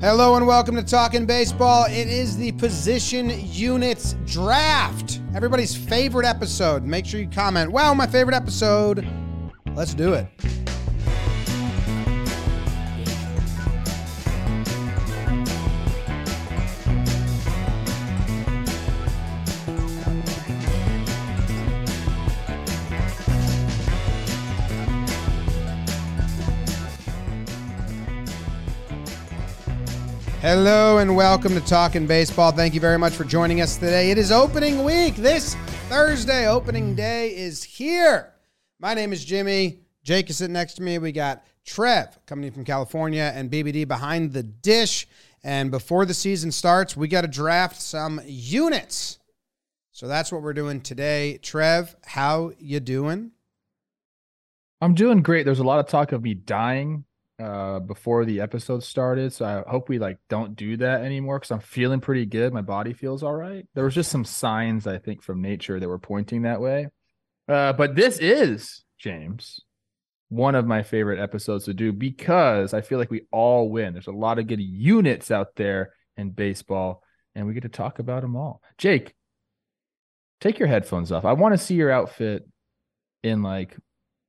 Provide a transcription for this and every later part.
Hello and welcome to Talking Baseball. It is the position units draft. Everybody's favorite episode. Make sure you comment. Wow, my favorite episode. Let's do it. Hello and welcome to Talking Baseball. Thank you very much for joining us today. It is opening week. This Thursday, opening day is here. My name is Jimmy. Jake is sitting next to me. We got Trev coming in from California and BBD behind the dish. And before the season starts, we got to draft some units. So that's what we're doing today. Trev, how you doing? I'm doing great. There's a lot of talk of me dying uh before the episode started so i hope we like don't do that anymore because i'm feeling pretty good. My body feels all right. There was just some signs i think from nature that were pointing that way. Uh but this is james one of my favorite episodes to do because i feel like we all win. There's a lot of good units out there in baseball and we get to talk about them all. Jake take your headphones off. I want to see your outfit in like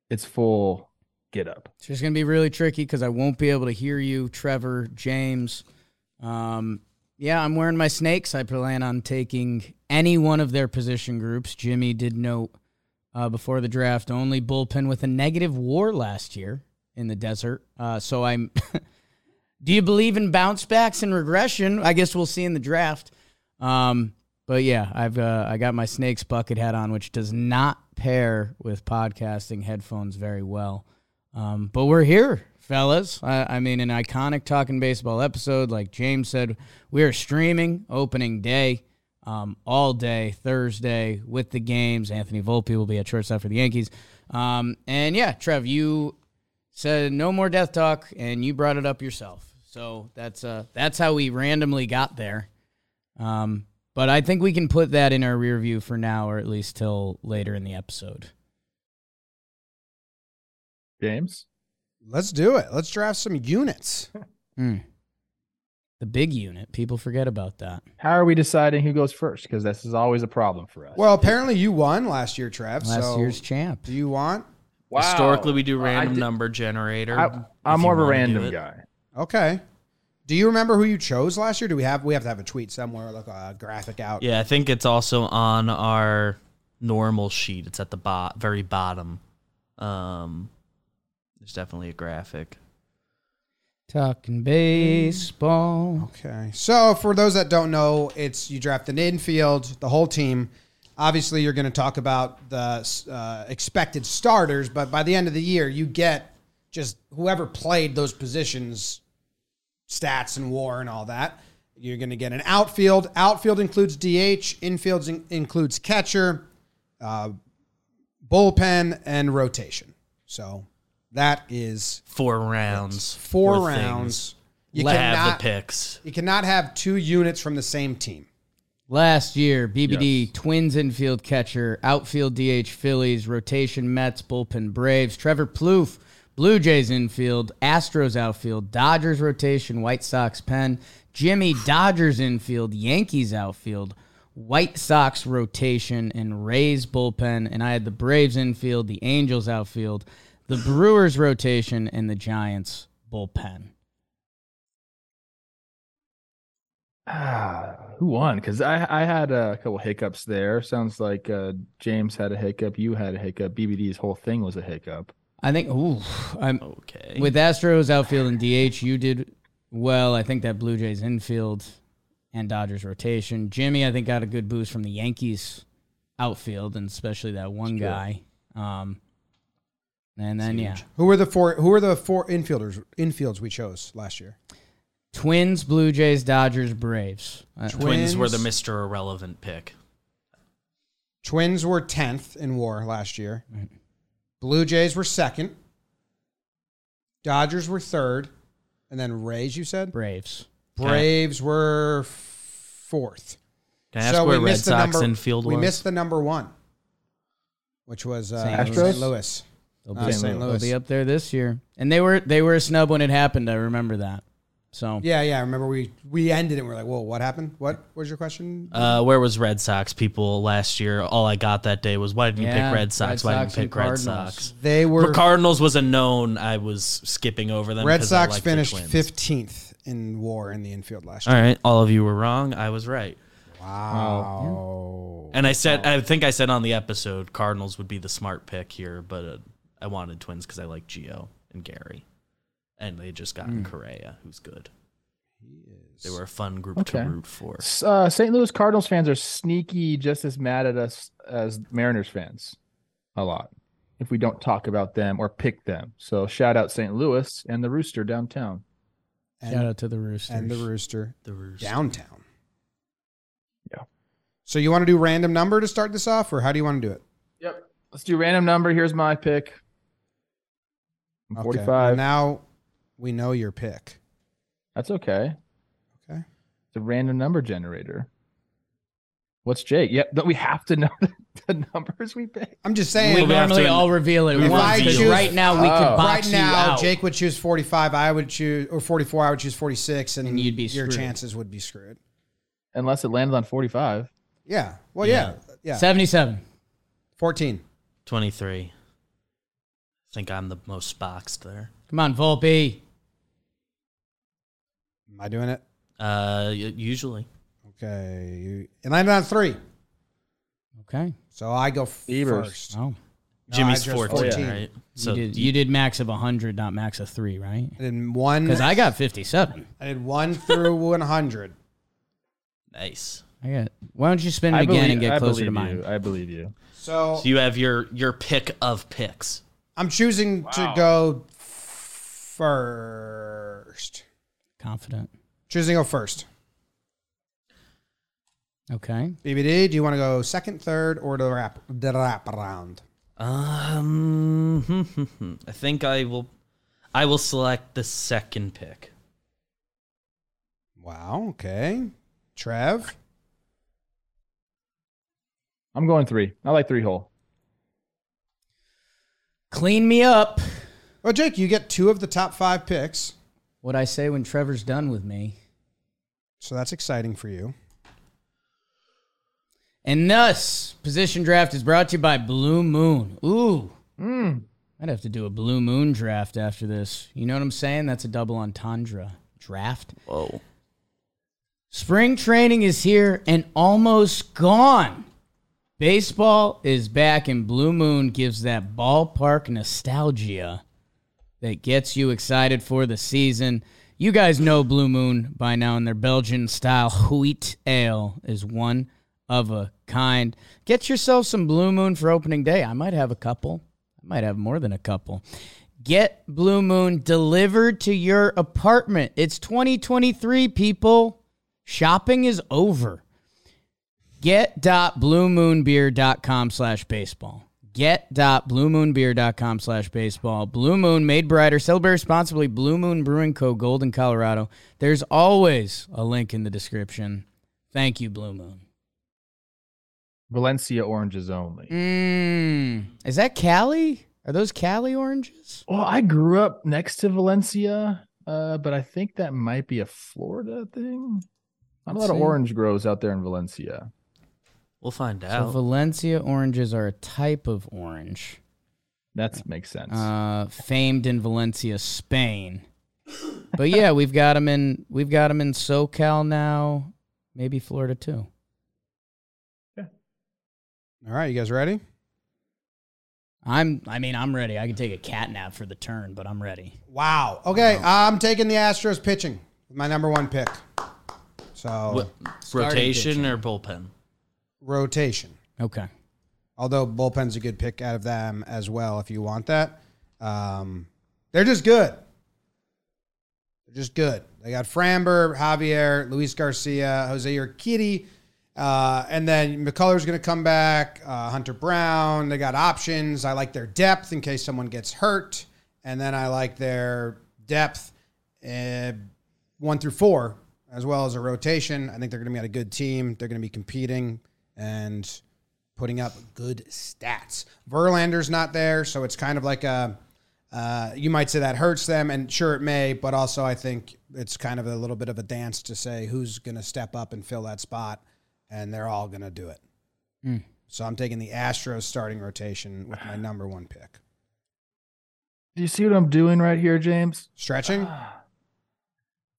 its full get up. It's just going to be really tricky because I won't be able to hear you, Trevor, James. Um, yeah, I'm wearing my snakes. I plan on taking any one of their position groups. Jimmy did note uh, before the draft only bullpen with a negative WAR last year in the desert. Uh, so I'm. do you believe in bounce backs and regression? I guess we'll see in the draft. Um, but yeah, I've uh, I got my snakes bucket hat on, which does not pair with podcasting headphones very well. Um, but we're here, fellas. I, I, mean, an iconic talking baseball episode. Like James said, we are streaming opening day, um, all day Thursday with the games. Anthony Volpe will be at shortstop for the Yankees. Um, and yeah, Trev, you said no more death talk, and you brought it up yourself. So that's uh, that's how we randomly got there. Um, but I think we can put that in our rear view for now, or at least till later in the episode. James? Let's do it. Let's draft some units. mm. The big unit. People forget about that. How are we deciding who goes first? Because this is always a problem for us. Well, apparently you won last year, Trev. Last so year's champ. Do you want? Wow. Historically, we do random did, number generator. I, am more of a random guy. Okay. Do you remember who you chose last year? Do we have we have to have a tweet somewhere, like a graphic out? Yeah, I think it's also on our normal sheet. It's at the bot, very bottom. Um, there's definitely a graphic. Talking baseball. Okay. So for those that don't know, it's you draft an infield, the whole team. Obviously, you're going to talk about the uh, expected starters, but by the end of the year, you get just whoever played those positions, stats and WAR and all that. You're going to get an outfield. Outfield includes DH. Infield in- includes catcher, uh, bullpen, and rotation. So that is four rounds. Four, four rounds. You Let cannot have the picks. You cannot have two units from the same team. Last year, BBD yes. Twins infield catcher, outfield DH Phillies, rotation Mets, bullpen Braves, Trevor Plouffe, Blue Jays infield, Astros outfield, Dodgers rotation, White Sox pen, Jimmy Dodgers infield, Yankees outfield, White Sox rotation, and Rays bullpen. And I had the Braves infield, the Angels outfield, the Brewers rotation and the Giants bullpen. Ah, who won? Because I I had a couple hiccups there. Sounds like uh, James had a hiccup. You had a hiccup. BBD's whole thing was a hiccup. I think. Ooh, I'm okay with Astros outfield and DH. You did well. I think that Blue Jays infield and Dodgers rotation. Jimmy, I think got a good boost from the Yankees outfield and especially that one guy. Um, and then yeah, who were the four? Who were the four infielders? Infields we chose last year. Twins, Blue Jays, Dodgers, Braves. Uh, Twins were the Mister Irrelevant pick. Twins were tenth in WAR last year. Right. Blue Jays were second. Dodgers were third, and then Rays. You said Braves. Braves were fourth. Can I ask so where Red Sox number, infield was? We missed the number one, which was uh, St. Louis. They'll be, St. Louis. They'll be up there this year, and they were they were a snub when it happened. I remember that. So Yeah, yeah. I remember we we ended it. and We're like, whoa, what happened? What was your question? Uh, where was Red Sox people last year? All I got that day was why didn't you Yeah, pick Red Sox? Red why Sox did you and pick Red Cardinals. Sox? they were The Cardinals was a known. I was skipping over them. Red 'cause I Sox like the finished Twins. fifteenth in WAR in the infield last All year. right, all of you were wrong. I was right. Wow. And I said, I think I said on the episode, Cardinals would be the smart pick here, but uh, I wanted Twins because I like Gio and Gary, and they just gotten Correa, who's good. They were a fun group Okay. to root for. Uh, St. Louis Cardinals fans are sneaky, just as mad at us as Mariners fans. A lot. If we don't talk about them or pick them. So shout out St. Louis and the Rooster downtown. shout out to the Rooster and the rooster The Roos. downtown. Yeah. So you want to do random number to start this off, or how do you want to do it? Yep. Let's do random number. Here's my pick. I'm Okay. 45. Well, now we know your pick. That's okay. Okay. It's a random number generator. What's Jake? Yep. Don't we have to know the numbers we pick? I'm just saying. we we normally to- all reveal it we once might because choose- right now we Oh. could Right box right you now, out. Jake would choose 45. I would choose, or 44. I would choose 46, and, And you'd be your screwed. chances would be screwed. Unless it landed on 45. Yeah. Well, yeah. Yeah. 77. 14. 23. I think I'm the most boxed there. Come on, Volpe. Am I doing it? Uh, y- usually. Okay. You, it landed on three. Okay. So I go f- Beavers. first. Oh, No, Jimmy's I just 14, 14. right? you did you did max of 100, not max of 3, right? I did one. Because I got 57. I did one through 100. nice. I got. Why don't you spin it I again believe, and get I closer to believe mine? you. I believe you. So So you have your your pick of picks. I'm choosing to go first. Confident. Choosing to go first. Okay. BBD, do you want to go second, third, or the wrap the wrap around? Um, I think I will. I will select the second pick. Wow. Okay. Trev. I'm going three. I like three hole. Clean me up. Well, Jake, you get two of the top five picks, What I say when Trevor's done with me. so that's exciting for you. And thus, position draft is brought to you by Blue Moon. Ooh. Mm. I'd have to do a Blue Moon draft after this. You know what I'm saying? That's a double entendre draft. Whoa. Spring training is here and almost gone. Baseball is back, and Blue Moon gives that ballpark nostalgia that gets you excited for the season. You guys know Blue Moon by now, and their Belgian style wheat ale is one of a kind. Get yourself some Blue Moon for opening day. I might have a couple, I might have more than a couple. Get Blue Moon delivered to your apartment. It's 2023, people. Shopping is over. Get.bluemoonbeer.com slash baseball. Get.bluemoonbeer.com slash baseball. Blue Moon made brighter. Celebrate responsibly. Blue Moon Brewing Co. Golden, Colorado. There's always a link in the description. Thank you, Blue Moon. Valencia oranges only. Mmm. Is that Cali? Are those Cali oranges? Well, I grew up next to Valencia, uh, but I think that might be a Florida thing. Not a lot of orange grows out there in Valencia. We'll find So out. Valencia oranges are a type of orange. That makes sense. uh, famed in Valencia, Spain. But yeah, we've got them in we've got them in SoCal now, maybe Florida too. Yeah. All right, you guys ready? I'm I mean I'm ready. I can take a cat nap for the turn, but I'm ready. Wow. Okay, I'm taking the Astros pitching my number one pick. So What, rotation pitching. or bullpen? Rotation. Okay. Although bullpen's a good pick out of them as well if you want that. Um, they're just good. They're just good. They got Framber, Javier, Luis Garcia, Jose Urquidy, uh, and then McCullers going to come back. Uh, Hunter Brown. They got options. I like their depth in case someone gets hurt, and then I like their depth uh, one through four as well as a rotation. I think they're going to be on a good team. They're going to be competing and putting up good stats. Verlander's not there, so it's kind of like a Uh, you might say that hurts them, and sure it may, but also I think it's kind of a little bit of a dance to say who's going to step up and fill that spot, and they're all going to do it. Mm. So I'm taking the Astros starting rotation with my number one pick. Do you see what I'm doing right here, James? Stretching? I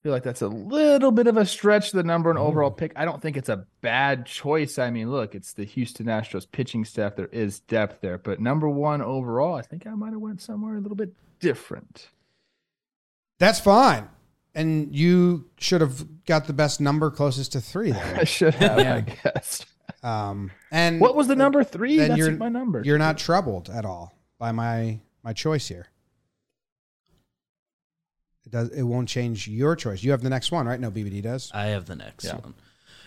feel like that's a little bit of a stretch, the number and overall pick. I don't think it's a bad choice. I mean, look, it's the Houston Astros pitching staff. There is depth there, but number one overall, I think I might have went somewhere a little bit different. That's fine. And you should have got the best number closest to three There. I should have, Yeah. I guess. Um, and What was the number three? then That's you're- my number. You're not troubled at all by my my choice here. It does. It won't change your choice. You have the next one, right? No, BBD does. I have the next Yeah. one.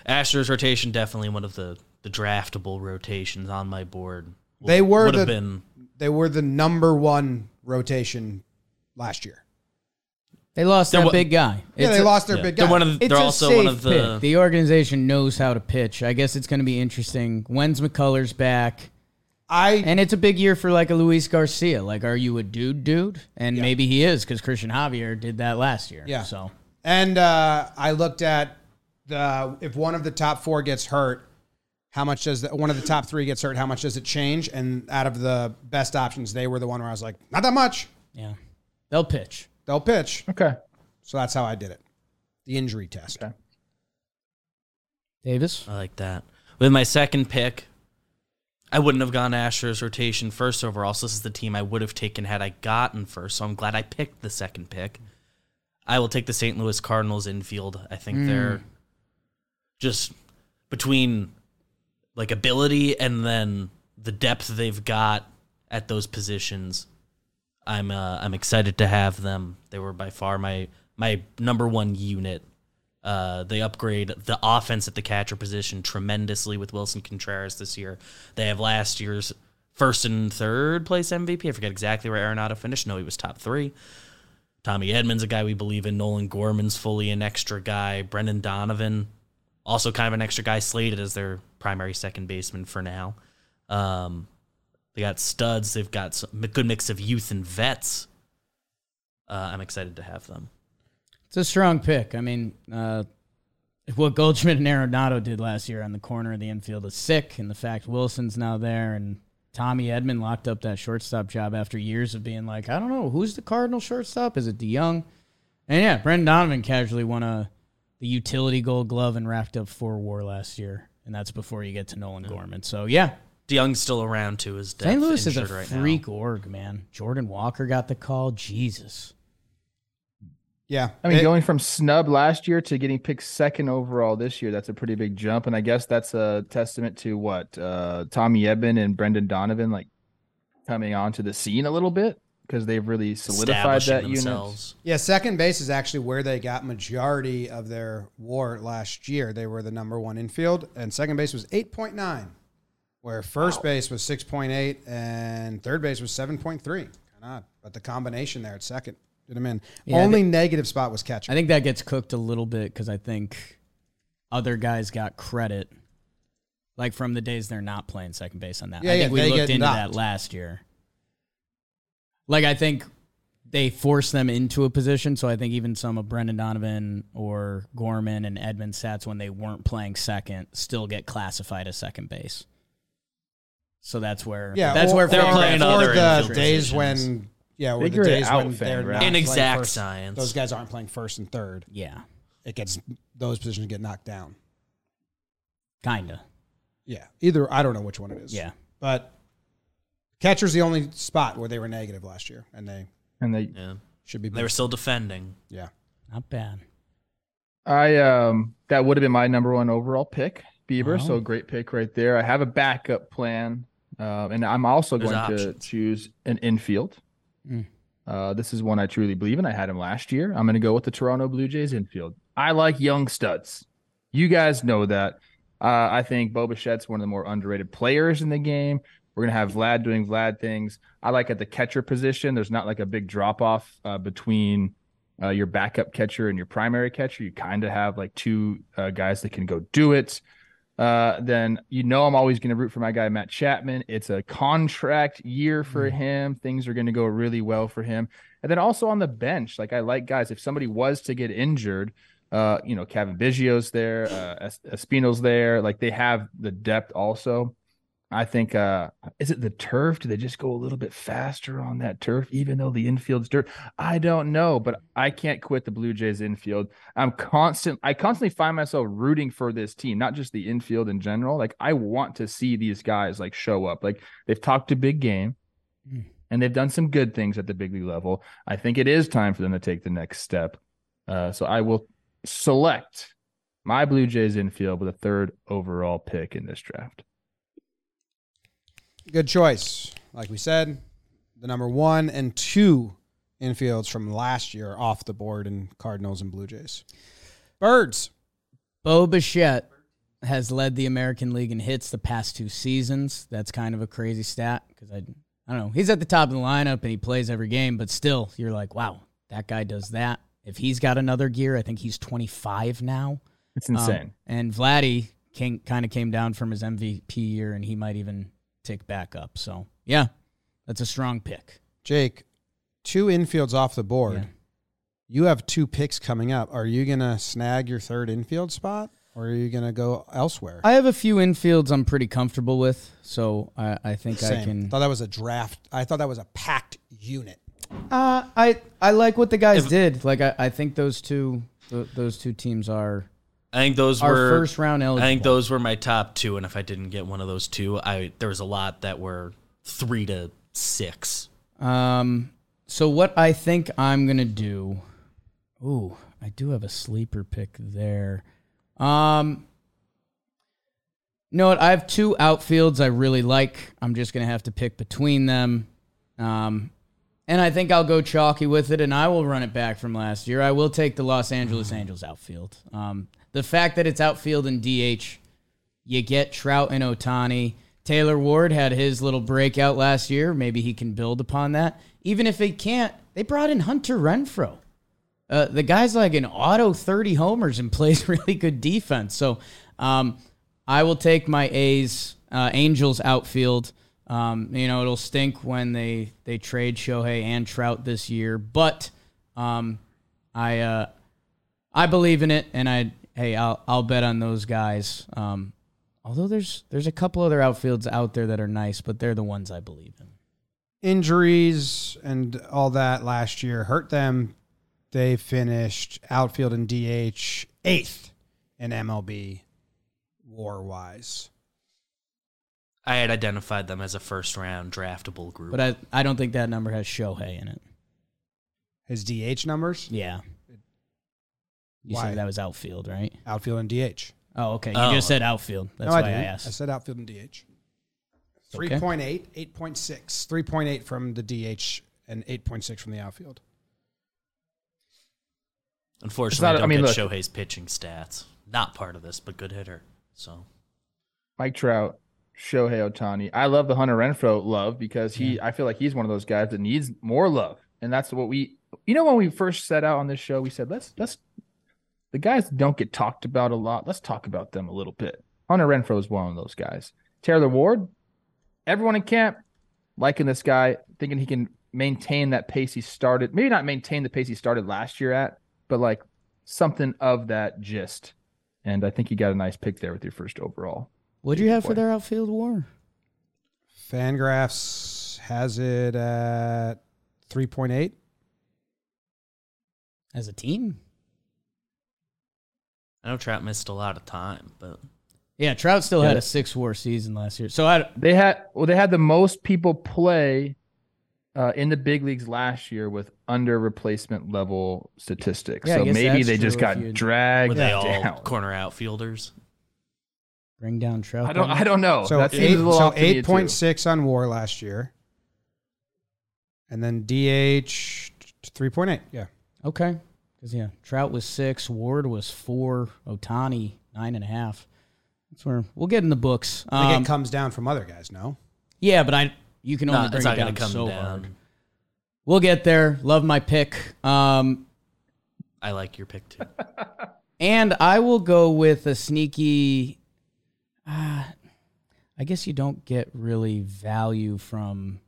Astros rotation definitely one of the the draftable rotations on my board. They were would have the- been They were the number one rotation last year. They lost They're that big guy. Yeah, It's they a- lost their yeah. big They're guy. one of the, It's they're also safe one of pick. the The organization knows how to pitch. I guess it's going to be interesting. When's McCullers back? I And it's a big year for like a Luis Garcia. Like, are you a dude, dude? And Yeah. maybe he is because Christian Javier did that last year. Yeah. So and uh, I looked at the if one of the top four gets hurt, how much does the, one of the top three gets hurt? How much does it change? And out of the best options, they were the one where I was like, not that much. yeah, they'll pitch. They'll pitch. okay. So that's how I did it. The injury test. Okay. Davis. I like that. With my second pick, I wouldn't have gone Astros rotation first overall. So this is the team I would have taken had I gotten first. So I'm glad I picked the second pick. I will take the St. Louis Cardinals infield. I think they're just between like ability and then the depth they've got at those positions. I'm uh, I'm excited to have them. They were by far my my number one unit. Uh, they upgrade the offense at the catcher position tremendously with Willson Contreras this year. They have last year's first and third place MVP. I forget exactly where Arenado finished. No, he was top three. Tommy Edmonds, a guy we believe in. Nolan Gorman's fully an extra guy. Brendan Donovan, also kind of an extra guy, slated as their primary second baseman for now. Um, they got studs. They've got a good mix of youth and vets. Uh, I'm excited to have them. It's a strong pick. I mean, uh, what Goldschmidt and Arenado did last year on the corner of the infield is sick, and the fact Willson's now there and Tommy Edman locked up that shortstop job after years of being like, I don't know, who's the Cardinal shortstop? Is it DeJong? And yeah, Brendan Donovan casually won a the utility Gold Glove and racked up four WAR last year, and that's before you get to Nolan Gorman. So yeah, DeJong's still around too. Is St. Louis is a right now. freak org, man. Jordan Walker got the call. Jesus. Yeah. I mean, It- going from snub last year to getting picked second overall this year, that's a pretty big jump. And I guess that's a testament to what uh, Tommy Edman and Brendan Donovan like coming onto the scene a little bit because they've really solidified Establishing that unit. yeah, second base is actually where they got majority of their war last year. They were the number one infield, and second base was 8.9, where first base was 6.8, and third base was 7.3. Kind of odd. But the combination there at second in. Yeah, I Only negative spot was catcher. I think that gets cooked a little bit because I think other guys got credit, like from the days they're not playing second base on that. Yeah, I yeah, think we looked into knocked. that last year. Like I think they forced them into a position, so I think even some of Brendan Donovan or Gorman and Edman Sats when they weren't playing second still get classified as second base. So that's where yeah, that's or, where they're playing other the days when yeah, or the Figure it days out, when fan, they're right? not In playing exact first- science. Those guys aren't playing first and third. yeah, It gets those positions get knocked down. kinda Yeah, either I don't know which one it is. yeah. but catcher's the only spot where they were negative last year, and they And they, Yeah, should be. they were still defending. yeah. Not bad. I um, that would have been my number one overall pick, Bieber. Wow. So great pick right there. I have a backup plan, uh, and I'm also There's going to options. choose an infield. Uh, this is one I truly believe in. I had him last year. I'm going to go with the Toronto Blue Jays infield. I like young studs. You guys know that. Uh, I think Bo Bichette's one of the more underrated players in the game. We're gonna have Vlad doing Vlad things. I like at the catcher position. There's not like a big drop off uh, between uh, your backup catcher and your primary catcher. You kind of have like two uh, guys that can go do it. Uh, then you know I'm always going to root for my guy Matt Chapman. It's a contract year for Mm. him. Things are going to go really well for him. And then also on the bench, like I like guys. If somebody was to get injured, uh, you know, Cavan Biggio's there, uh, Es- Espinal's there. Like they have the depth also. I think uh is it the turf? Do they just go a little bit faster on that turf, even though the infield's dirt? I don't know, but I can't quit the Blue Jays infield. I'm constant I constantly find myself rooting for this team, not just the infield in general. Like I want to see these guys like show up. Like they've talked a big game Mm. and they've done some good things at the big league level. I think it is time for them to take the next step. Uh, so I will select my Blue Jays infield with a third overall pick in this draft. Good choice. Like we said, the number one and two infields from last year off the board in Cardinals and Blue Jays. Birds. Bo Bichette has led the American League in hits the past two seasons. That's kind of a crazy stat because I, I don't know. He's at the top of the lineup and he plays every game, but still, you're like, wow, that guy does that. If he's got another gear, I think he's 25 now. It's Um, insane. and Vladdy kind of came down from his MVP year, and he might even tick back up. So yeah, that's a strong pick. Jake, two infields off the board. Yeah. You have two picks coming up. Are you going to snag your third infield spot or are you going to go elsewhere? I have a few infields I'm pretty comfortable with, so I, I think I Same. can. thought that was a draft. I thought that was a packed unit. Uh, I I like what the guys If- did. Like I, I think those two th- those two teams are I think those are were first round eligible. I think those were my top two, and if I didn't get one of those two, I there was a lot that were three to six. Um, so what I think I'm gonna do. Ooh, I do have a sleeper pick there. Um, you know what? I have two outfields I really like. I'm just gonna have to pick between them. Um, and I think I'll go chalky with it, and I will run it back from last year. I will take the Los Angeles Angels outfield. Um, the fact that it's outfield and DH, you get Trout and Ohtani. Taylor Ward had his little breakout last year. Maybe he can build upon that. Even if he can't, they brought in Hunter Renfroe. Uh, the guy's like an auto 30 homers and plays really good defense. So um, I will take my A's, uh, Angels outfield. Um, you know, it'll stink when they, they trade Shohei and Trout this year, but um, I uh, I believe in it, and I hey I'll I'll bet on those guys. Um, although there's there's a couple other outfields out there that are nice, but they're the ones I believe in. Injuries and all that last year hurt them. They finished outfield and DH eighth in MLB war wise. I had identified them as a first round draftable group. But I I don't think that number has Shohei in it. His DH numbers, Yeah. You Why? said that was outfield, right? outfield and DH. Oh, okay. You Oh. just said outfield. That's no, I why I, didn't. asked. I said outfield and DH. Okay. 3.8, 8.6. 3.8 from the DH and 8.6 from the outfield. Unfortunately, not- I don't I mean, get look- Shohei's pitching stats. Not part of this, but good hitter. So Mike Trout, Shohei Ohtani. I love the Hunter Renfroe love because he I feel like he's one of those guys that needs more love. And that's what we you know when we first set out on this show, we said let's let's the guys don't get talked about a lot. Let's talk about them a little bit. Hunter Renfroe is one of those guys. Taylor Ward, everyone in camp liking this guy, thinking he can maintain that pace he started. Maybe not maintain the pace he started last year at, but like something of that gist. And I think you got a nice pick there with your first overall. What do you have for their outfield war? Fangraphs has it at 3.8. As a team? I know Trout missed a lot of time, but Yeah, Trout still Yeah. had a six war season last year. So I They had well, they had the most people play uh, in the big leagues last year with under replacement level statistics. Yeah, so maybe they just got you- dragged were they all down. corner outfielders? bring down Trout. I don't. I don't know. So, that eight, so off to me, too. 8.6 on war last year. And then DH 3.8. Yeah. Okay. Because yeah, Trout was six, Ward was four, Ohtani nine and a half. That's where we'll get in the books. I think Um, it comes down from other guys, no? yeah, but I you can only Nah, bring it down come so down. hard. We'll get there. Love my pick. Um, I like your pick too. and I will go with a sneaky I guess you don't get really value from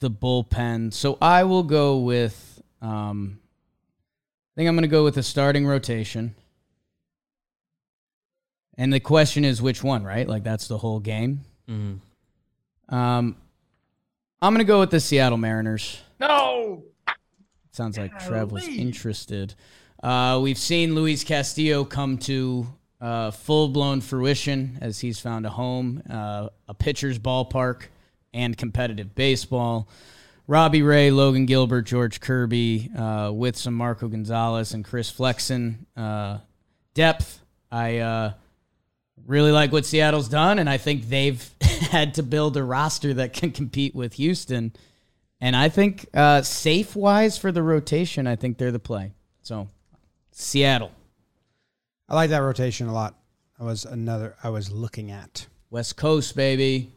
the bullpen. So I will go with um I think I'm going to go with a starting rotation. And the question is which one, right? Like that's the whole game. Mhm. Um I'm going to go with the Seattle Mariners. No. Sounds like Trev was interested. Uh, we've seen Luis Castillo come to uh, full blown fruition as he's found a home, uh, a pitcher's ballpark, and competitive baseball. Robbie Ray, Logan Gilbert, George Kirby, uh, with some Marco Gonzalez and Chris Flexen uh, depth. I uh, really like what Seattle's done, and I think they've had to build a roster that can compete with Houston. And I think uh, safe wise for the rotation, I think they're the play. So Seattle, I like that rotation a lot. I was another I was looking at. West Coast, baby.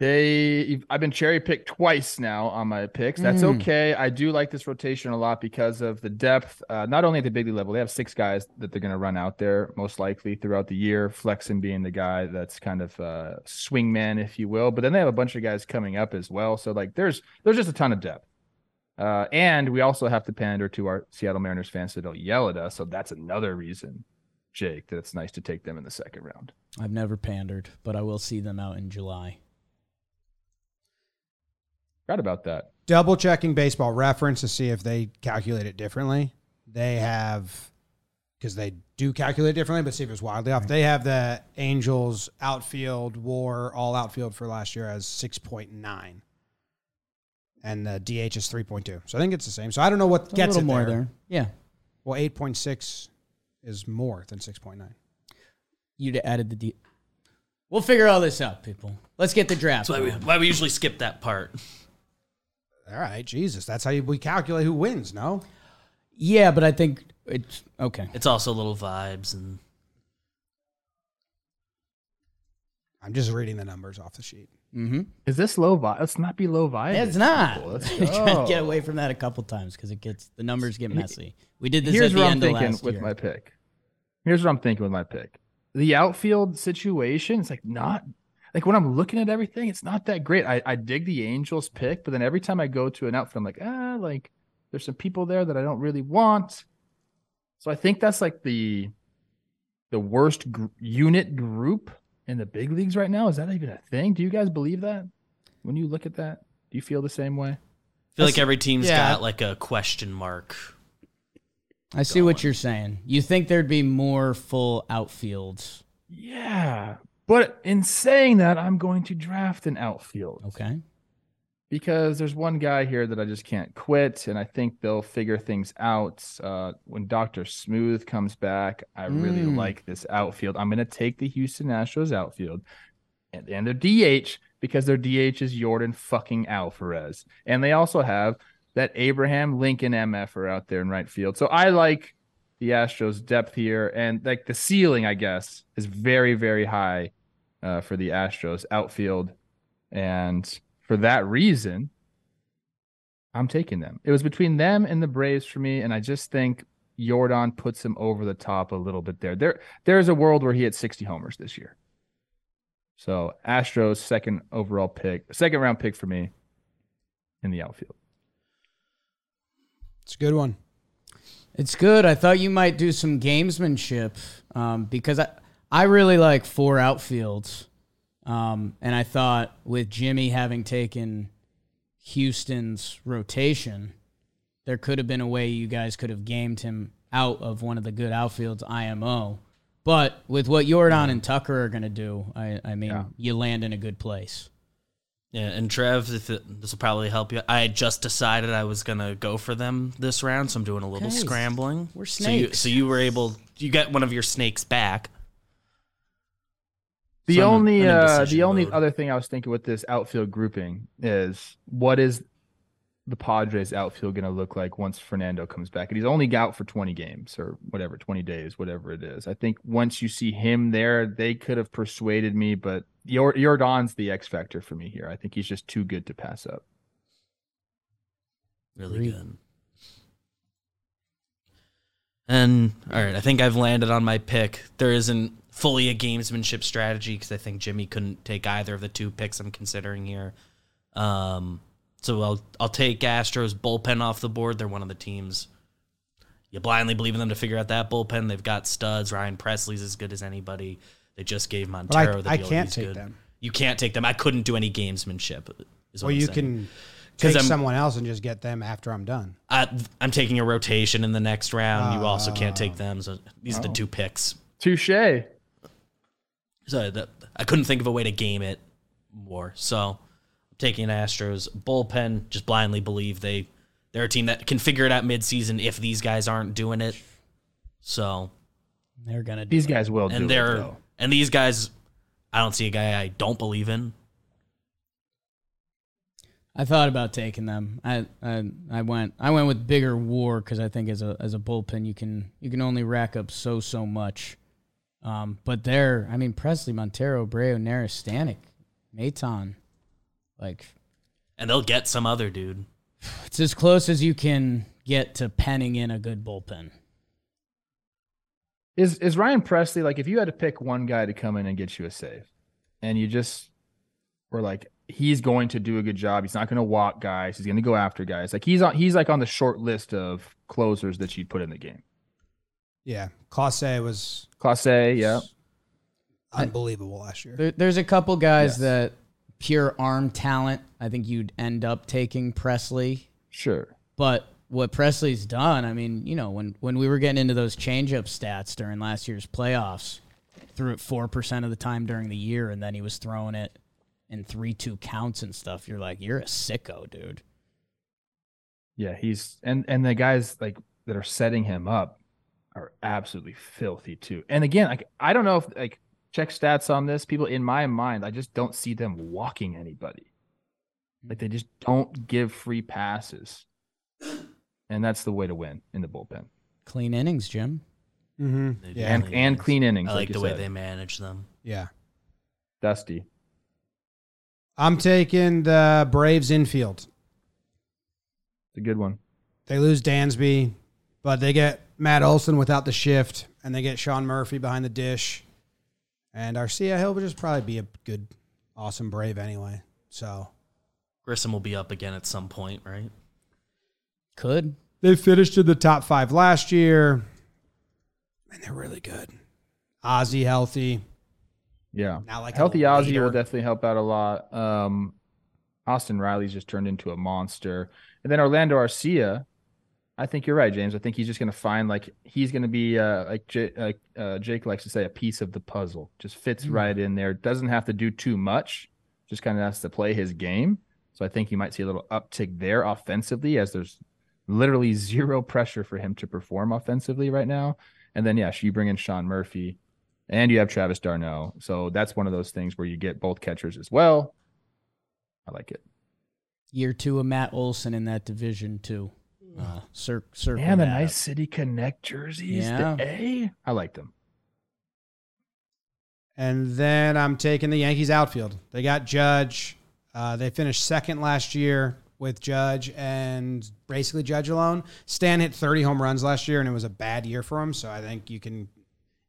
They, I've been cherry picked twice now on my picks. That's Mm. okay. I do like this rotation a lot because of the depth. Uh, not only at the big league level, they have six guys that they're going to run out there most likely throughout the year. Flexen being the guy that's kind of uh, swingman, if you will. But then they have a bunch of guys coming up as well. So like, there's there's just a ton of depth. Uh, and we also have to pander to our Seattle Mariners fans so they don't yell at us. So that's another reason, Jake, that it's nice to take them in the second round. I've never pandered, but I will see them out in July. Forgot about that. Double checking baseball reference to see if they calculate it differently. They have because they do calculate it differently, but see if it's wildly off. They have the Angels outfield war all outfield for last year as six point nine. And the DH is three point two. So I think it's the same. So I don't know what A gets little it more there. there. Yeah. Well, eight point six is more than six point nine. You'd added the D. We'll figure all this out, people. Let's get the draft. That's why we, why we usually skip that part. All right, Jesus, that's how you, we calculate who wins. No, Yeah, but I think it's okay. It's also little vibes and I'm just reading the numbers off the sheet. Mm-hmm. Is this low vibe? Let's not be low vibe. It's not. Let's Trying to go. get away from that a couple times because it gets the numbers get messy. We did this Here's at the what I'm end of thinking last with year. my pick. Here's what I'm thinking with my pick. The outfield situation, it's like not like when I'm looking at everything, it's not that great. I, I dig the Angels pick, but then every time I go to an outfield, I'm like, ah, like there's some people there that I don't really want. So I think that's like the the worst gr- unit group in the big leagues right now. Is that even a thing? Do you guys believe that? When you look at that, do you feel the same way? I feel like every team's yeah. got like a question mark. I see what you're saying. You think there'd be more full outfields? Yeah. But in saying that, I'm going to draft an outfield. Okay. because there's one guy here that I just can't quit, and I think they'll figure things out uh, when Doctor Smooth comes back. I really Mm. like this outfield. I'm going to take the Houston Astros outfield and, and their DH because their DH is Yordan fucking Alvarez, and they also have that Abraham Lincoln MFer out there in right field. So I like the Astros depth here, and like the ceiling, I guess, is very very high uh, for the Astros outfield, and for that reason, I'm taking them. It was between them and the Braves for me, and I just think Yordan puts him over the top a little bit there. There, there's a world where he had 60 homers this year. So Astros second overall pick, second round pick for me in the outfield. It's a good one. It's good. I thought you might do some gamesmanship um, because I, I really like four outfields. Um, and I thought with Jimmy having taken Houston's rotation, there could have been a way you guys could have gamed him out of one of the good outfields IMO. But with what Yordan and Tucker are going to do, I, I mean, Yeah. you land in a good place. Yeah, and Trev, if it, this will probably help you. I just decided I was gonna go for them this round, so I'm doing a little Okay. scrambling. We're So you, snakes. so you were able, you get one of your snakes back. The So I'm- only I'm uh, decision the only mode. other thing I was thinking with this outfield grouping is what is the Padres outfield going to look like once Fernando comes back? And he's only out for 20 games or whatever, 20 days, whatever it is. I think once you see him there, they could have persuaded me, but Jor- Yordan's the X factor for me here. I think he's just too good to pass up. Really Agreed. good. And all right, I think I've landed on my pick. There isn't fully a gamesmanship strategy because I think Jimmy couldn't take either of the two picks I'm considering here. Um, so I'll I'll take Astros bullpen off the board. They're one of the teams you blindly believe in them to figure out that bullpen. They've got studs. Ryan Pressly's as good as anybody. They just gave Montero the I deal. can't He's take good. them. You can't take them. I couldn't do any gamesmanship. Is what Well, you saying. can take I'm- someone else and just get them after I'm done. I, I'm taking a rotation in the next round. you also can't take oh. them. So these are the Oh. two picks. Touche. So that, I couldn't think of a way to game it more. So I'm taking Astros bullpen. Just blindly believe they they're a team that can figure it out midseason if these guys aren't doing it. So They're gonna do These it. guys will and it. they're though. and these guys, I don't see a guy I don't believe in. I thought about taking them. I I, I went I went with bigger war because I think as a as a bullpen you can you can only rack up so so much. Um, but they're I mean Pressly, Montero, Breo, Neris, Stanek, Maton, like And they'll get some other dude. it's as close as you can get to penning in a good bullpen. Is is Ryan Pressly like if you had to pick one guy to come in and get you a save, and you just were like he's going to do a good job. He's not going to walk guys. He's going to go after guys. Like he's on he's like on the short list of closers that you'd put in the game. Yeah, Clase was Class A, yeah. unbelievable last year. There, there's a couple guys Yes. that pure arm talent. I think you'd end up taking Pressly. Sure. But what Pressly's done, I mean, you know, when when we were getting into those changeup stats during last year's playoffs, threw it four percent of the time during the year, and then he was throwing it in three two counts and stuff. You're like, you're a sicko, dude. Yeah, he's and and the guys like that are setting him up are absolutely filthy too. And again, like I don't know if like check stats on this. People in my mind, I just don't see them walking anybody. Like they just don't give free passes. And that's the way to win in the bullpen. Clean innings, Jim. Mm-hmm. Yeah, And clean and innings. clean innings. I like you the way said. they manage them. yeah. Dusty. I'm taking the Braves infield. It's a good one. They lose Dansby, but they get Matt Olson without the shift, and they get Sean Murphy behind the dish. And Arcia, he'll just probably be a good, awesome Brave anyway. So Grissom will be up again at some point, right? Could they finished in the top five last year, and they're really good. Ozzy healthy, Yeah. not like Healthy Ozzy will definitely help out a lot. Um, Austin Riley's just turned into a monster. And then Orlando Arcia, I think you're right, James. I think he's just going to find like he's going to be uh, like J- like uh, Jake likes to say, a piece of the puzzle. Just fits Hmm. right in there. Doesn't have to do too much. Just kind of has to play his game. So I think you might see a little uptick there offensively, as there's literally zero pressure for him to perform offensively right now. And then yes, you bring in Sean Murphy, and you have Travis d'Arnaud. So that's one of those things where you get both catchers as well. I like it. year two of Matt Olson in that division too. Uh, cir- circle And the nice up. City Connect jerseys. Yeah. The A. I like them. And then I'm taking the Yankees outfield. They got Judge. Uh, they finished second last year with Judge and basically Judge alone. Stan hit 30 home runs last year, and it was a bad year for him. So I think you can,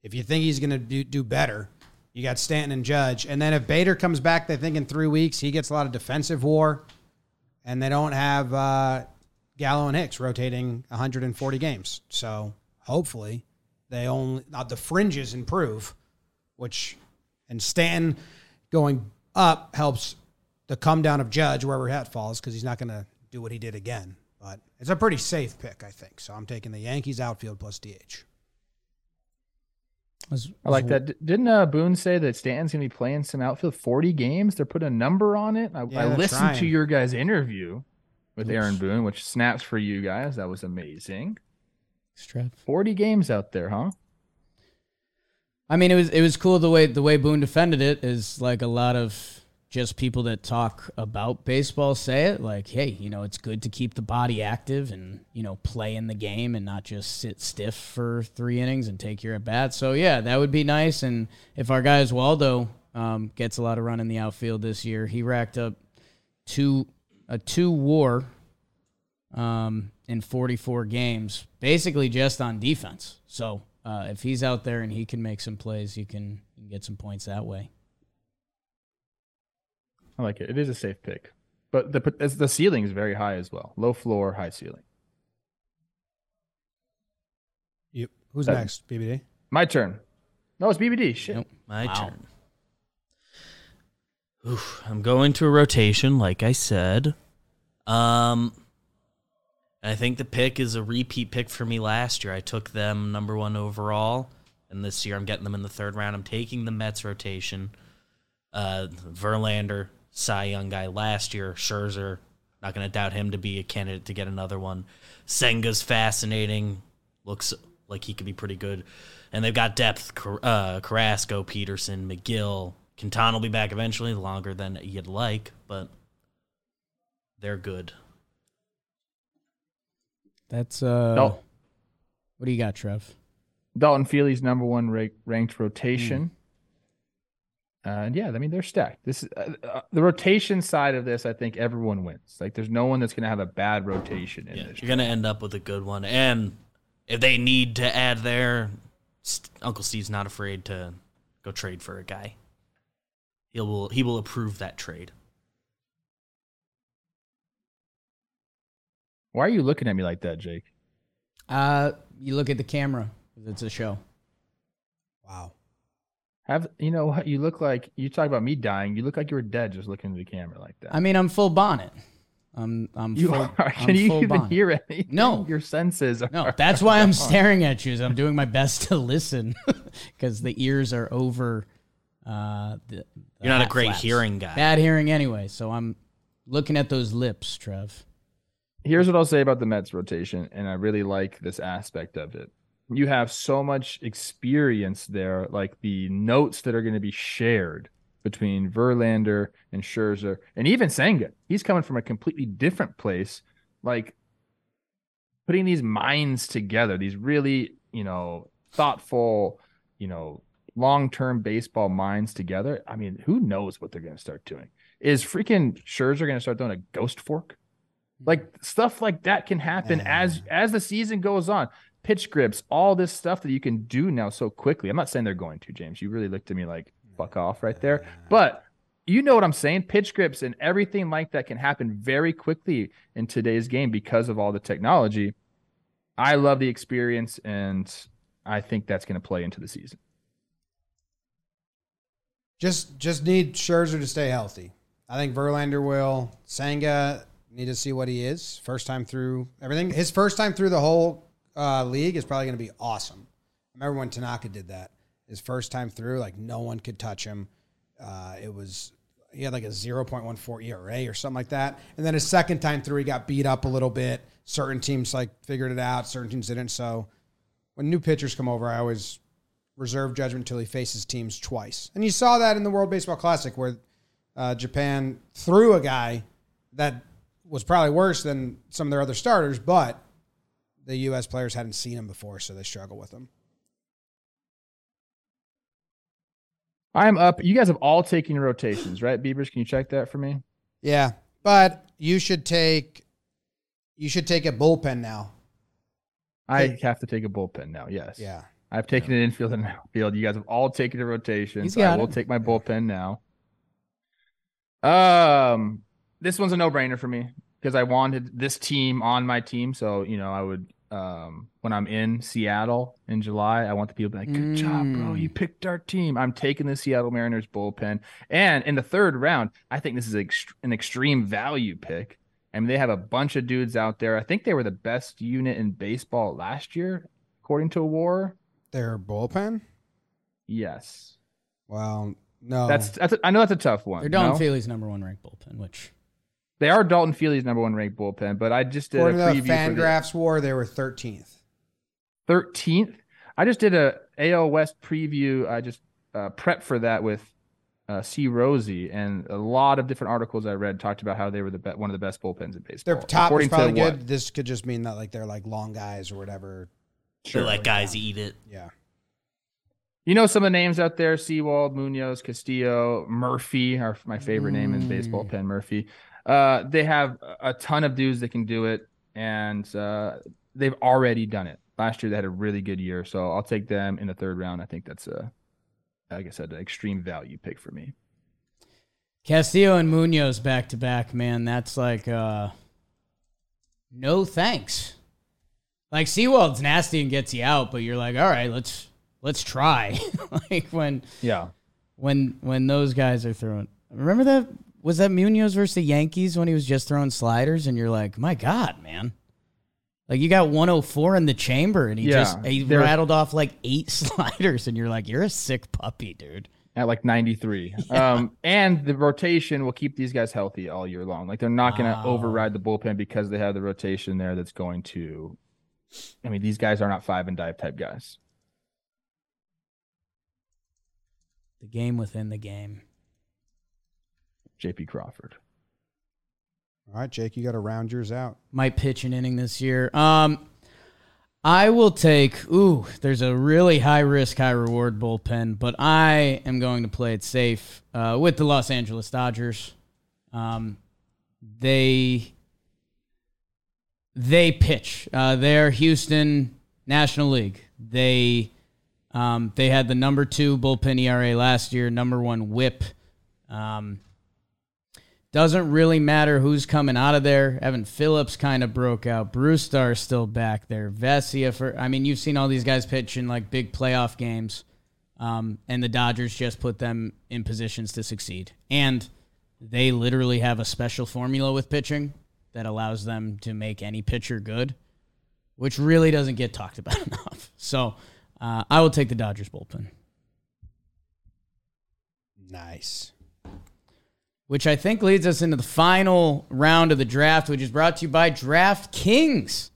if you think he's going to do, do better, you got Stanton and Judge. And then if Bader comes back, they think in three weeks, he gets a lot of defensive war. And they don't have uh, Gallo and Hicks rotating 140 games. So hopefully they only, not the fringes improve which and Stanton going up helps the come down of Judge wherever hat falls because he's not going to do what he did again. But it's a pretty safe pick, I think. So I'm taking the Yankees outfield plus DH. Was- I like was- that. D- Didn't uh, Boone say that Stanton's going to be playing some outfield 40 games? They're putting a number on it. I, Yeah, I they're listened to your guys' interview with Oops. Aaron Boone, which snaps for you guys. That was amazing. Trev. 40 games out there, huh? I mean, it was it was cool the way the way Boone defended it is like a lot of just people that talk about baseball say it like, hey, you know, it's good to keep the body active and you know play in the game and not just sit stiff for three innings and take your at bat. So yeah, that would be nice. And if our guy Waldo um, gets a lot of run in the outfield this year, he racked up two a two WAR um, in 44 games, basically just on defense. So uh, if he's out there and he can make some plays, you can, you can get some points that way. I like it. It is a safe pick, but the the ceiling is very high as well. Low floor, high ceiling. Yep. Who's Uh, next? BBD. My turn. No, it's BBD. Shit. Nope. My Wow. turn. Oof, I'm going to a rotation, like I said. Um, I think the pick is a repeat pick for me last year. I took them number one overall, and this year I'm getting them in the third round. I'm taking the Mets rotation. Uh, Verlander, Cy Young guy last year. Scherzer, not going to doubt him to be a candidate to get another one. Senga's fascinating. Looks like he could be pretty good. And they've got depth. Uh, Carrasco, Peterson, Megill. Quintana will be back eventually, longer than you'd like, but they're good. That's uh, No. what do you got, Trev? Dalton Feely's number one ranked rotation. Uh, and yeah, I mean they're stacked. This uh, uh, the rotation side of this. I think everyone wins. Like there's no one that's going to have a bad rotation in Yeah, this. you're gonna end up with a good one. And if they need to add there, St- Uncle Steve's not afraid to go trade for a guy. He will he will approve that trade. Why are you looking at me like that, Jake? Uh, you look at the camera. it's a show. Wow. Have you know what you look like? You talk about me dying. You look like you were dead just looking at the camera like that. I mean, I'm full bonnet. I'm I'm you full. are. I'm Can you full even bonnet. hear anything? No. your senses. Are, No, that's why I'm staring at you. Is I'm doing my best to listen because the ears are over. Uh, the, the You're not a great flaps. hearing guy. Bad hearing anyway. So I'm looking at those lips, Trev. Here's what I'll say about the Mets rotation, and I really like this aspect of it. You have so much experience there, like the notes that are going to be shared between Verlander and Scherzer, and even Senga. He's coming from a completely different place. Like putting these minds together, these really, you know, thoughtful, you know, long-term baseball minds together. I mean, who knows what they're going to start doing? Is freaking Scherzer going to start doing a ghost fork? Like stuff like that can happen as as the season goes on. Pitch grips, all this stuff that you can do now so quickly. I'm not saying they're going to, James. You really looked at me like fuck off right there. But you know what I'm saying? Pitch grips and everything like that can happen very quickly in today's game because of all the technology. I love the experience and I think that's going to play into the season. Just just need Scherzer to stay healthy. I think Verlander will. Senga need to see what he is first time through everything. His first time through the whole uh, league is probably going to be awesome. I remember when Tanaka did that. His first time through, like no one could touch him. Uh, it was he had like a 0.14 ERA or something like that. And then his second time through, he got beat up a little bit. Certain teams like figured it out. Certain teams didn't. So when new pitchers come over, I always reserve judgment until he faces teams twice. And you saw that in the World Baseball Classic where uh, Japan threw a guy that was probably worse than some of their other starters, but the U.S. players hadn't seen him before, so they struggle with him. I'm up. You guys have all taken your rotations, right? Beavers, can you check that for me? Yeah, but you should take you should take a bullpen now. I have to take a bullpen now. Yes. Yeah. I've taken an infield and an outfield. You guys have all taken a rotation. So I will it. take my bullpen now. Um, this one's a no-brainer for me because I wanted this team on my team. So you know, I would um when I'm in Seattle in July, I want the people to be like, "Good job, bro! Mm. You picked our team." I'm taking the Seattle Mariners bullpen, and in the third round, I think this is ext- an extreme value pick. I mean, they have a bunch of dudes out there. I think they were the best unit in baseball last year, according to WAR. Their bullpen? Yes. Well, no. That's that's a, I know that's a tough one. They're Don no? Feely's number one ranked bullpen, which They are Dalton Feely's number one ranked bullpen, but I just did a according to the preview for the Fangraphs war, they were 13th. 13th. I just did a AL West preview. I just uh, prepped for that with uh, C. Rosie, and a lot of different articles I read talked about how they were the be- one of the best bullpens in baseball. Their top was According to probably what? good. This could just mean that like they're like long guys or whatever. They let guys eat it. Yeah. You know some of the names out there: Sewald, Munoz, Castillo, Murphy. Are my favorite name in baseball. Mm. Penn Murphy. Uh, they have a- ton of dudes that can do it. and uh, they've already done it. Last year they had a really good year, so I'll take them in the third round. I think that's a, like I said, an extreme value pick for me. Castillo and Munoz back to back, man. That's like uh no thanks. Like Sewald's nasty and gets you out, but you're like, all right, let's let's try. like when Yeah, when when those guys are throwing. Remember that was that Munoz versus the Yankees when he was just throwing sliders, and you're like, my God, man. Like you got 104 in the chamber, and he Yeah, just he rattled off like eight sliders, and you're like, you're a sick puppy, dude. at like 93. Um, and the rotation will keep these guys healthy all year long. Like they're not going to Wow. override the bullpen because they have the rotation there that's going to. I mean, these guys are not five and dive type guys. The game within the game. JP Crawford. All right, Jake, you got to round yours out. might pitch an inning this year. Um, I will take. Ooh, there's a really high risk, high reward bullpen, but I am going to play it safe uh, with the Los Angeles Dodgers. Um, they they pitch. Uh, they're Houston National League. They um, they had the number two bullpen ERA last year, number one WHIP. Um, doesn't really matter who's coming out of there. Evan Phillips kind of broke out. Brusdar still back there. Vesia for I mean, you've seen all these guys pitch in like big playoff games. Um, and the Dodgers just put them in positions to succeed. And they literally have a special formula with pitching that allows them to make any pitcher good, which really doesn't get talked about enough. So uh, I will take the Dodgers bullpen. Nice. Which I think leads us into the final round of the draft, which is brought to you by DraftKings.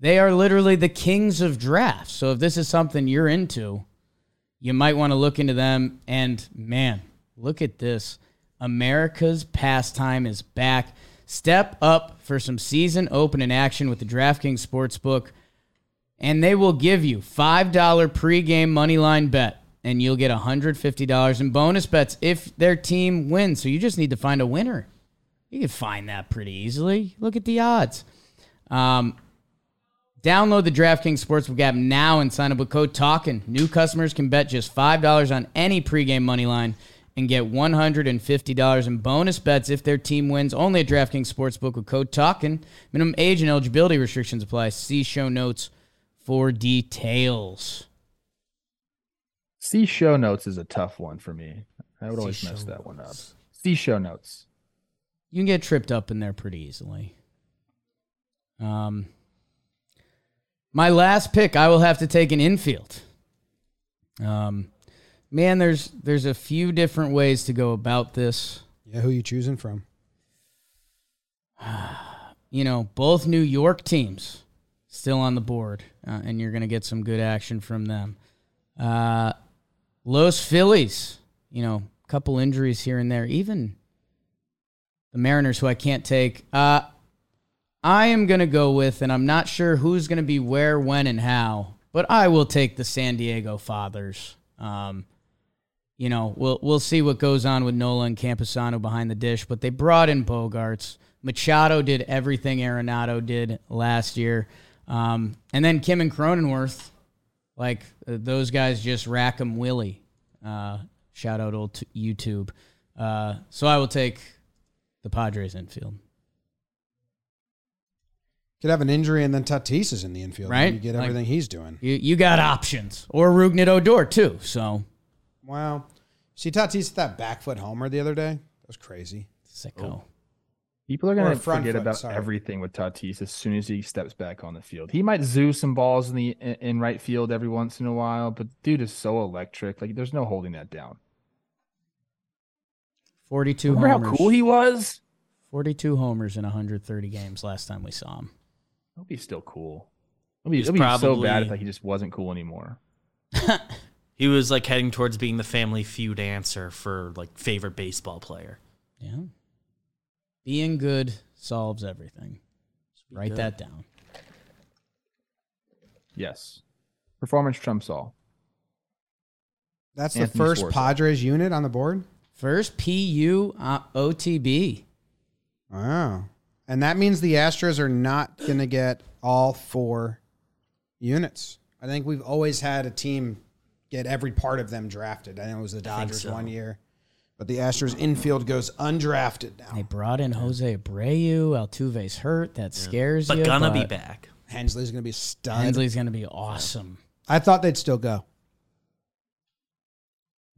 They are literally the kings of drafts. So if this is something you're into, you might want to look into them. And man, look at this. America's pastime is back. Step up for some season opening action with the DraftKings Sportsbook and they will give you $5 pregame moneyline bet and you'll get $150 in bonus bets if their team wins. So you just need to find a winner. You can find that pretty easily. Look at the odds. Um, download the draftkings sportsbook app now and sign up with code talkin. New customers can bet just $5 on any pregame money line and get $150 in bonus bets if their team wins. Only at draftkings sportsbook with code talkin. Minimum age and eligibility restrictions apply. See show notes for details. See show notes is a tough one for me. I would always mess that one up. notes. See show notes. You can get tripped up in there pretty easily. Um, my last pick, I will have to take an infield. Um, man, there's there's a few different ways to go about this. Yeah, who you choosing from? You know, both New York teams still on the board, uh, and you're going to get some good action from them. Uh, Los Phillies, you know, a couple injuries here and there. Even the Mariners, who I can't take. Uh, I am going to go with, and I'm not sure who's going to be where, when, and how, but I will take the San Diego Fathers. Um, you know, we'll we'll see what goes on with Nola and Campusano behind the dish, but they brought in Bogaerts. Machado did everything Arenado did last year, um, and then Kim and Cronenworth, like uh, those guys just rack 'em Willie. Uh, shout out old t- YouTube. Uh, so I will take the Padres infield. Could have an injury and then Tatis is in the infield. Right? You get Like- everything he's doing. You you got options or Rougned Odor too. So Wow. See Tatis hit that back foot homer the other day? That was crazy. sicko. People are going to forget foot, about sorry. everything with Tatis as soon as he steps back on the field. He might zoo some balls in the in, in right field every once in a while, but dude is so electric. Like there's no holding that down. Forty-two Remember homers. how cool he was? Forty-two homers in 130 games last time we saw him. I hope he's still cool. It'll be, He's it'll be so bad probably- if like, he just wasn't cool anymore. He was like heading towards being the family feud answer for like favorite baseball player. Yeah. Being good solves everything. Be Write good. that down. Yes, performance trumps all. That's Anthony the first Sforza. Padres unit on the board? First PU uh, OTB. Wow. And that means the Astros are not going to get all four units. I think we've always had a team get every part of them drafted. I know it was the Dodgers so. one year, but the Astros infield goes undrafted now. They brought in Jose Abreu. Altuve's hurt. That scares you. But you. gonna be back. Hensley's going to be a stud. Hensley's going to be awesome. I thought they'd still go,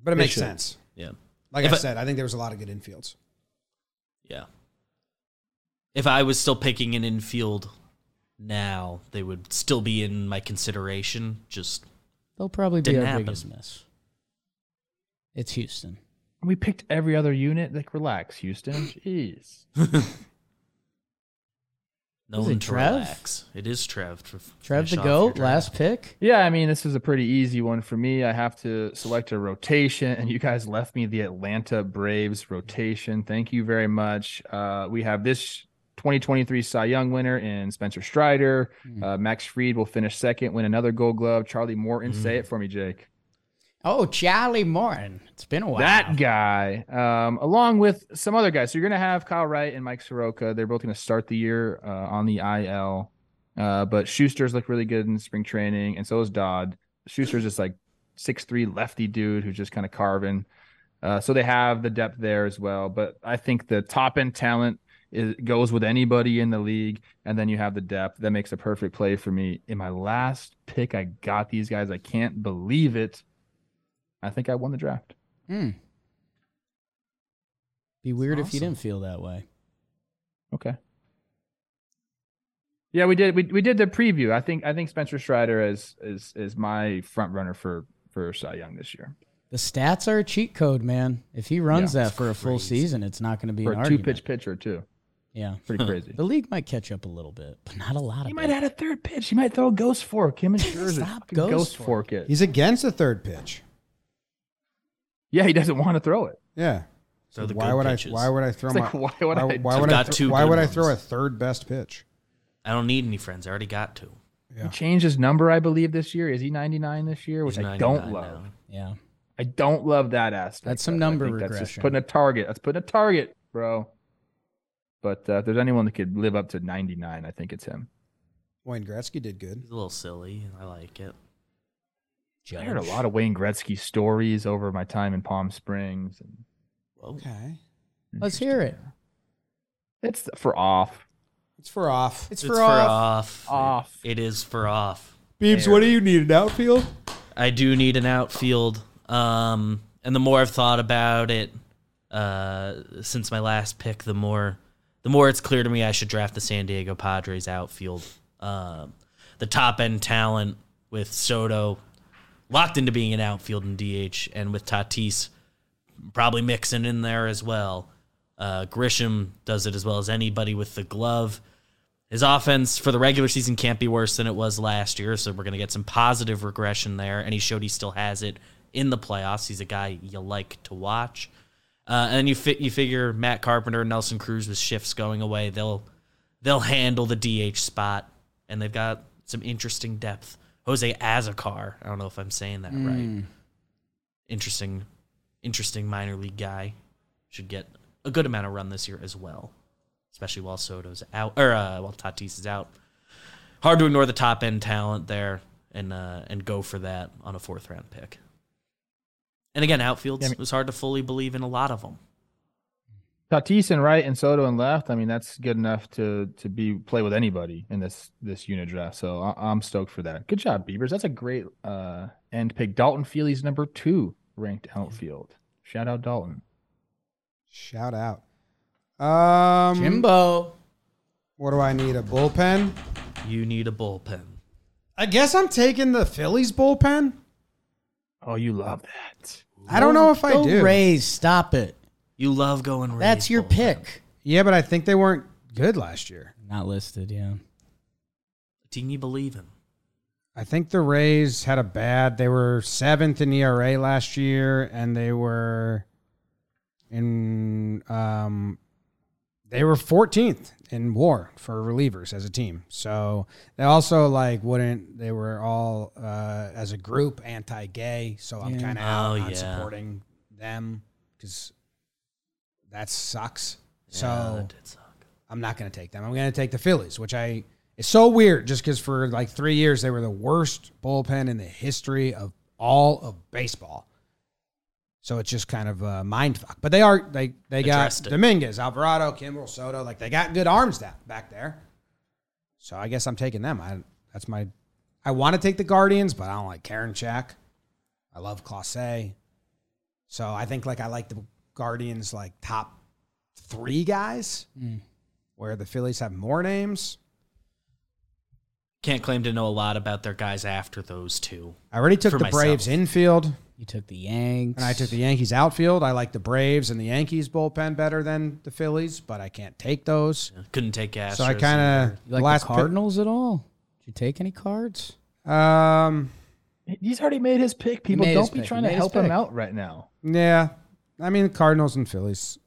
but it They makes should. sense. Yeah. Like If I I- said, I think there was a lot of good infields. Yeah. If I was still picking an infield now, they would still be in my consideration. Just They'll probably be Didn't our happen. biggest miss. It's Houston. We picked every other unit. Like, relax, Houston. Jeez. no Is one it to Trev? relax. It is Trev. to f- Trev finish the off your GOAT, draft. last pick. Yeah, I mean, this is a pretty easy one for me. I have to select a rotation, and you guys left me the Atlanta Braves rotation. Thank you very much. Uh, we have this 2023 Cy Young winner in Spencer Strider. Uh, Max Fried will finish second, win another Gold Glove. Charlie Morton, say it for me, Jake. Oh, Charlie Morton. It's been a while. That guy, um, along with some other guys. So you're going to have Kyle Wright and Mike Soroka. They're both going to start the year uh, on the IL. Uh, but Shuster's looked really good in spring training, and so is Dodd. Shuster's just like six three lefty dude who's just kind of carving. Uh, so they have the depth there as well. But I think the top end talent is, goes with anybody in the league, and then you have the depth that makes a perfect play for me. In my last pick, I got these guys. I can't believe it. I think I won the draft. Hmm. Be weird if you didn't feel that way. Okay. Yeah, we did. We, we did the preview. I think I think Spencer Strider is is is my front runner for for Cy Young this year The stats are a cheat code, man. If he runs Yeah, that for a full crazy. season, it's not going to be for an a two argument. pitch pitcher too. Yeah. Pretty crazy. The league might catch up a little bit, but not a lot of it. He of might it. add a third pitch. He might throw a ghost fork. Him and Scherzer Stop ghost ghost, fork. fork it. He's against the third pitch. Yeah, he doesn't want to throw it. Yeah. So, the why good would pitches. I? Why would I throw It's my? like, why would why, I? why You've would I? got th- two why would I throw a third best pitch? I don't need any friends. I already got two. Yeah. He changed his number, I believe, this year. Is he 99 this year? Which He's I don't love. now. Yeah. I don't love that aspect. That's some of number think That's just regression. putting a target. That's putting a target, bro. But uh, if there's anyone that could live up to 99, I think it's him. Wayne Gretzky did good. He's a little silly. I like it. I heard a lot of Wayne Gretzky stories over my time in Palm Springs. And Okay. Let's hear it. it's for off. It's for off. It's, It's for, for off. off. Off. It is for off. Beebs, what do you need? An outfield? I do need an outfield. Um, and the more I've thought about it, uh, since my last pick, the more, the more it's clear to me I should draft the San Diego Padres outfield. Um, the top end talent with Soto locked into being an outfield and DH, and with Tatis probably mixing in there as well. Uh, Grisham does it as well as anybody with the glove. His offense for the regular season can't be worse than it was last year, so we're going to get some positive regression there. And he showed he still has it in the playoffs. He's a guy you like to watch. Uh, and you fi- you figure Matt Carpenter, and Nelson Cruz with shifts going away, they'll they'll handle the DH spot, and they've got some interesting depth. Jose Azocar, I don't know if I'm saying that right. Interesting, interesting minor league guy. Should get a good amount of run this year as well especially while Soto's out or uh, while Tatis is out. Hard to ignore the top end talent there and uh, and go for that on a fourth round pick. And again, outfields Yeah, I mean- it was hard to fully believe in a lot of them. Tatis and right and Soto and left. I mean, that's good enough to to be play with anybody in this this unit draft. So I, I'm stoked for that. Good job, Beavers. That's a great uh end pick. Dalton Feely's number two ranked outfield. Shout out Dalton. Shout out. Um, Jimbo. What do I need? A bullpen? You need a bullpen. I guess I'm taking the Phillies bullpen. Oh, you love that. I don't know if I Go do. Rays, stop it. You love going. Rays That's your bullpen. pick. Yeah, but I think they weren't good last year. Not listed, yeah. Team you believe in. I think the Rays had a bad. They were seventh in ERA last year, and they were in. Um, they were 14th in WAR for relievers as a team. So they also like wouldn't. They were all uh, as a group anti-gay. So I'm Yeah. kind of out Oh, yeah. supporting them because that sucks. Yeah, so that did suck. I'm not going to take them. I'm going to take the Phillies, which I it's so weird just because for like three years they were the worst bullpen in the history of all of baseball. So it's just kind of a mind fuck. But they are they they got it. Dominguez, Alvarado, Kimbrel, Soto. Like they got good arms down back there. So I guess I'm taking them. I that's my I want to take the Guardians, but I don't like Karinchak. I love Clase. So I think like I like the Guardians like top three guys, where the Phillies have more names. Can't claim to know a lot about their guys after those two. I already took For the Braves infield, You took the Yanks. and I took the Yankees outfield. I like the Braves and the Yankees bullpen better than the Phillies, but I can't take those. Couldn't take Astros. so I kind of like last the pick- Cardinals at all? Did you take any cards? um, He's already made his pick. People don't be pick. trying He to made his help him out right now. yeah, I mean Cardinals and Phillies.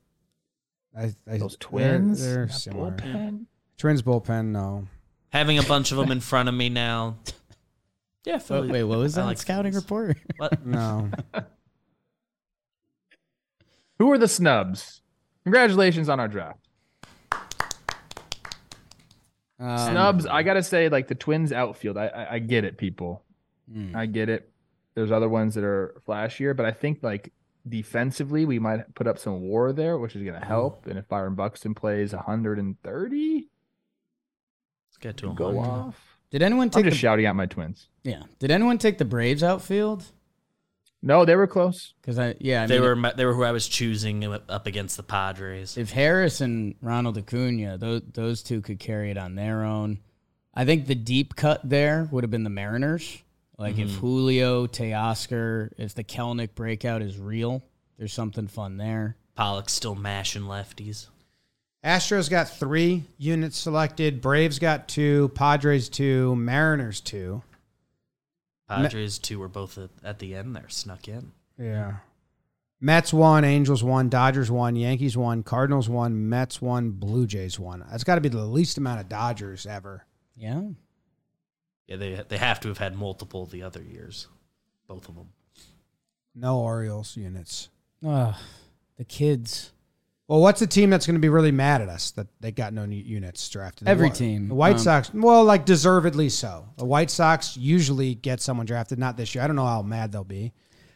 I, I, Those they're- twins, they're, similar. bullpen. Twins bullpen, no. having a bunch of them in front of me now. Yeah, Philly. wait, what was I that like scouting Phillies. report? What? No. Who are the snubs? Congratulations on our draft. Um, Snubs, I gotta say, like the Twins outfield, I I, I get it, people. hmm. I get it. There's other ones that are flashier, but I think like defensively, we might put up some war there, which is gonna help. Mm. And if Byron Buxton plays 130, Let's get to a go off. Did anyone I'm take just the, shouting at my Twins. yeah? Did anyone take the Braves outfield? No, they were close. Because I yeah, I They mean, were my- they were who I was choosing up against the Padres. if Harris and Ronald Acuna, those those two could carry it on their own. I think the deep cut there would have been the Mariners. Like if mm-hmm. Julio, Teoscar, if the Kelenic breakout is real, there's something fun there. Pollock's still mashing lefties. Astros got three units selected. Braves got two. Padres two. Mariners two. Padres two were both at, at the end there, snuck in. Yeah. Mets one, Angels one, Dodgers one, Yankees one, Cardinals one, Mets one, Blue Jays one. That's got to be the least amount of Dodgers ever. Yeah. Yeah, they they have to have had multiple the other years, both of them. No Orioles units. Ugh, the kids. Well, what's the team that's going to be really mad at us that they got no new units drafted? Every The- team. The White Um, Sox, well, like deservedly so. The White Sox usually get someone drafted, not this year. I don't know how mad they'll be. I think-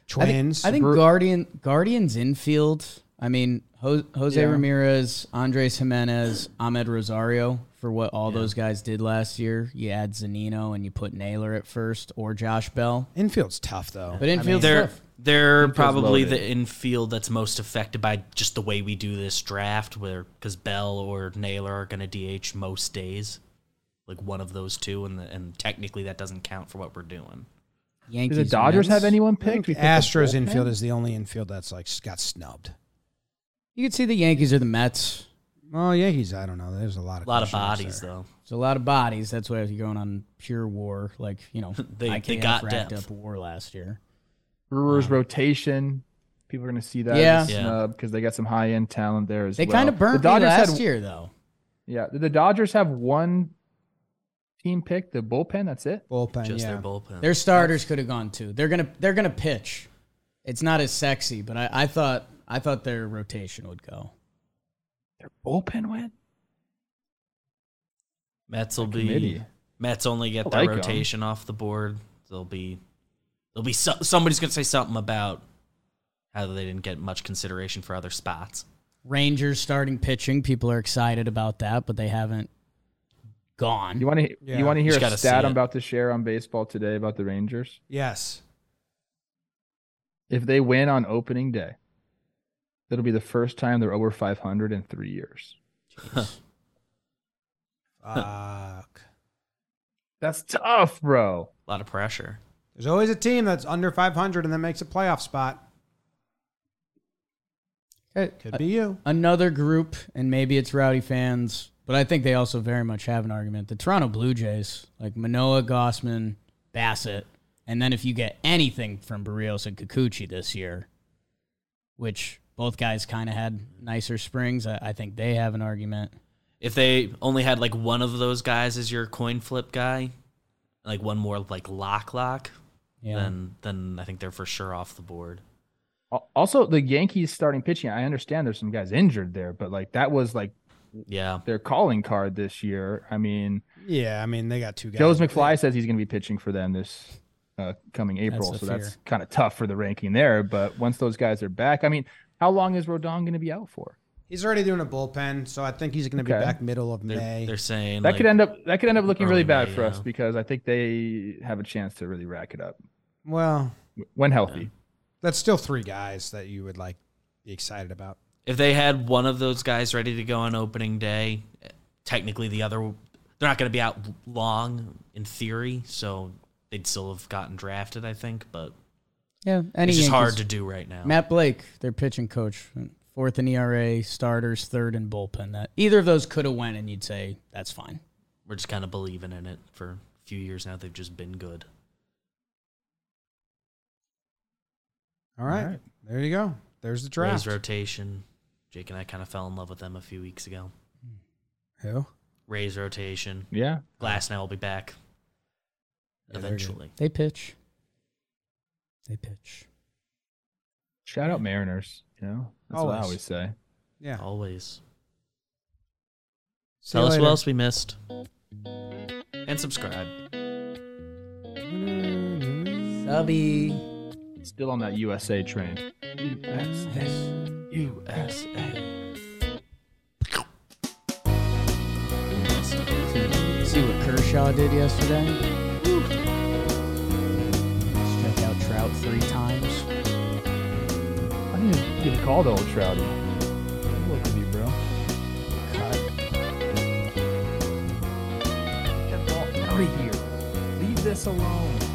Twins. I think, Guardian Guardians infield. I mean, Ho- Jose Yeah. Ramirez, Andres Gimenez, Amed Rosario for what all those guys did last year. You add Zunino and you put Naylor at first or Josh Bell. infield's tough though. But infield's They're tough. they're Infield's probably loaded. the infield that's most affected by just the way we do this draft, where because Bell or Naylor are going to DH most days, like one of those two, and the, and technically that doesn't count for what we're doing. Do Yankees. the Dodgers Mets. have anyone I think picked? We picked the Astros bullpen? infield is the only infield that's like got snubbed. You could see the Yankees or the Mets. Well, Yankees, I don't know. There's a lot of A lot of bodies there. though. It's a lot of bodies. That's why you're going on pure war. Like you know, They- IKF they got racked depth. up war last year. Brewers rotation. People are going to see that Yeah. as Yeah. because they got some high end talent there as They well. kind of burned the Dodgers me last had, year though. Yeah, did the Dodgers have one team pick, the bullpen. That's it. Bullpen, Just yeah. their bullpen. Their starters could have gone too. They're gonna they're gonna pitch. It's not as sexy, but I, I thought I thought their rotation would go. Their bullpen went. Mets will be committee. Mets only get I their like 'em. rotation off the board. They'll be they'll be so, somebody's gonna say something about how they didn't get much consideration for other spots. Rangers starting pitching. People are excited about that, but they haven't gone. You want to Yeah. you want to hear Just a stat I'm about to share on baseball today about the Rangers? Yes. If they win on opening day, it'll be the first time they're over 500 in three years. Fuck. That's tough, bro. A lot of pressure. There's always a team that's under 500 and then makes a playoff spot. It Could be you. Another group, and maybe it's Rowdy fans, but I think they also very much have an argument. The Toronto Blue Jays, like Manoah, Gausman, Bassitt, and then if you get anything from Berrios and Kikuchi this year, which both guys kind of had nicer springs, I, I think they have an argument. If they only had like one of those guys as your coin flip guy, like one more like lock lock, Yeah. then then I think they're for sure off the board. Also, the Yankees starting pitching. I understand there's some guys injured there, but like that was like Yeah. their calling card this year. I mean, Yeah, I mean they got two guys. Joe's McFly says he's going to be pitching for them this uh, coming April, the so that's kind of tough for the ranking there. But once those guys are back, I mean, how long is Rodon going to be out for? He's already doing a bullpen, so I think he's going to be back middle of They're, May. they're saying That like, could end up that could end up looking really bad May, for us yeah. because I think they have a chance to really rack it up well, when healthy. that's still three guys that you would like be excited about. if they had one of those guys ready to go on opening day, technically the other they're not going to be out long in theory, so they'd still have gotten drafted, I think, but Yeah, any it's just hard to do right now. Matt Blake, their pitching coach, fourth in ERA, starters, third in bullpen. That either of those could have went, and you'd say that's fine. We're just kind of believing in it for a few years now. They've just been good. All right, All right. there you go. There's the Rays draft. rotation. Jake and I kind of fell in love with them a few weeks ago. Who? Rays rotation. Yeah, Glasnow will be back Yeah, eventually. They pitch. They pitch. shout out Mariners. You know, that's what I Always. always say. Yeah. Always. See Tell you us later. what else we missed. And subscribe. Subby. Still on that USA train. USA. USA. See what Kershaw did yesterday? Trout three times. I need to get a call to old Trouty. Look at you, bro. Cut. Get ball out of here. Leave this alone.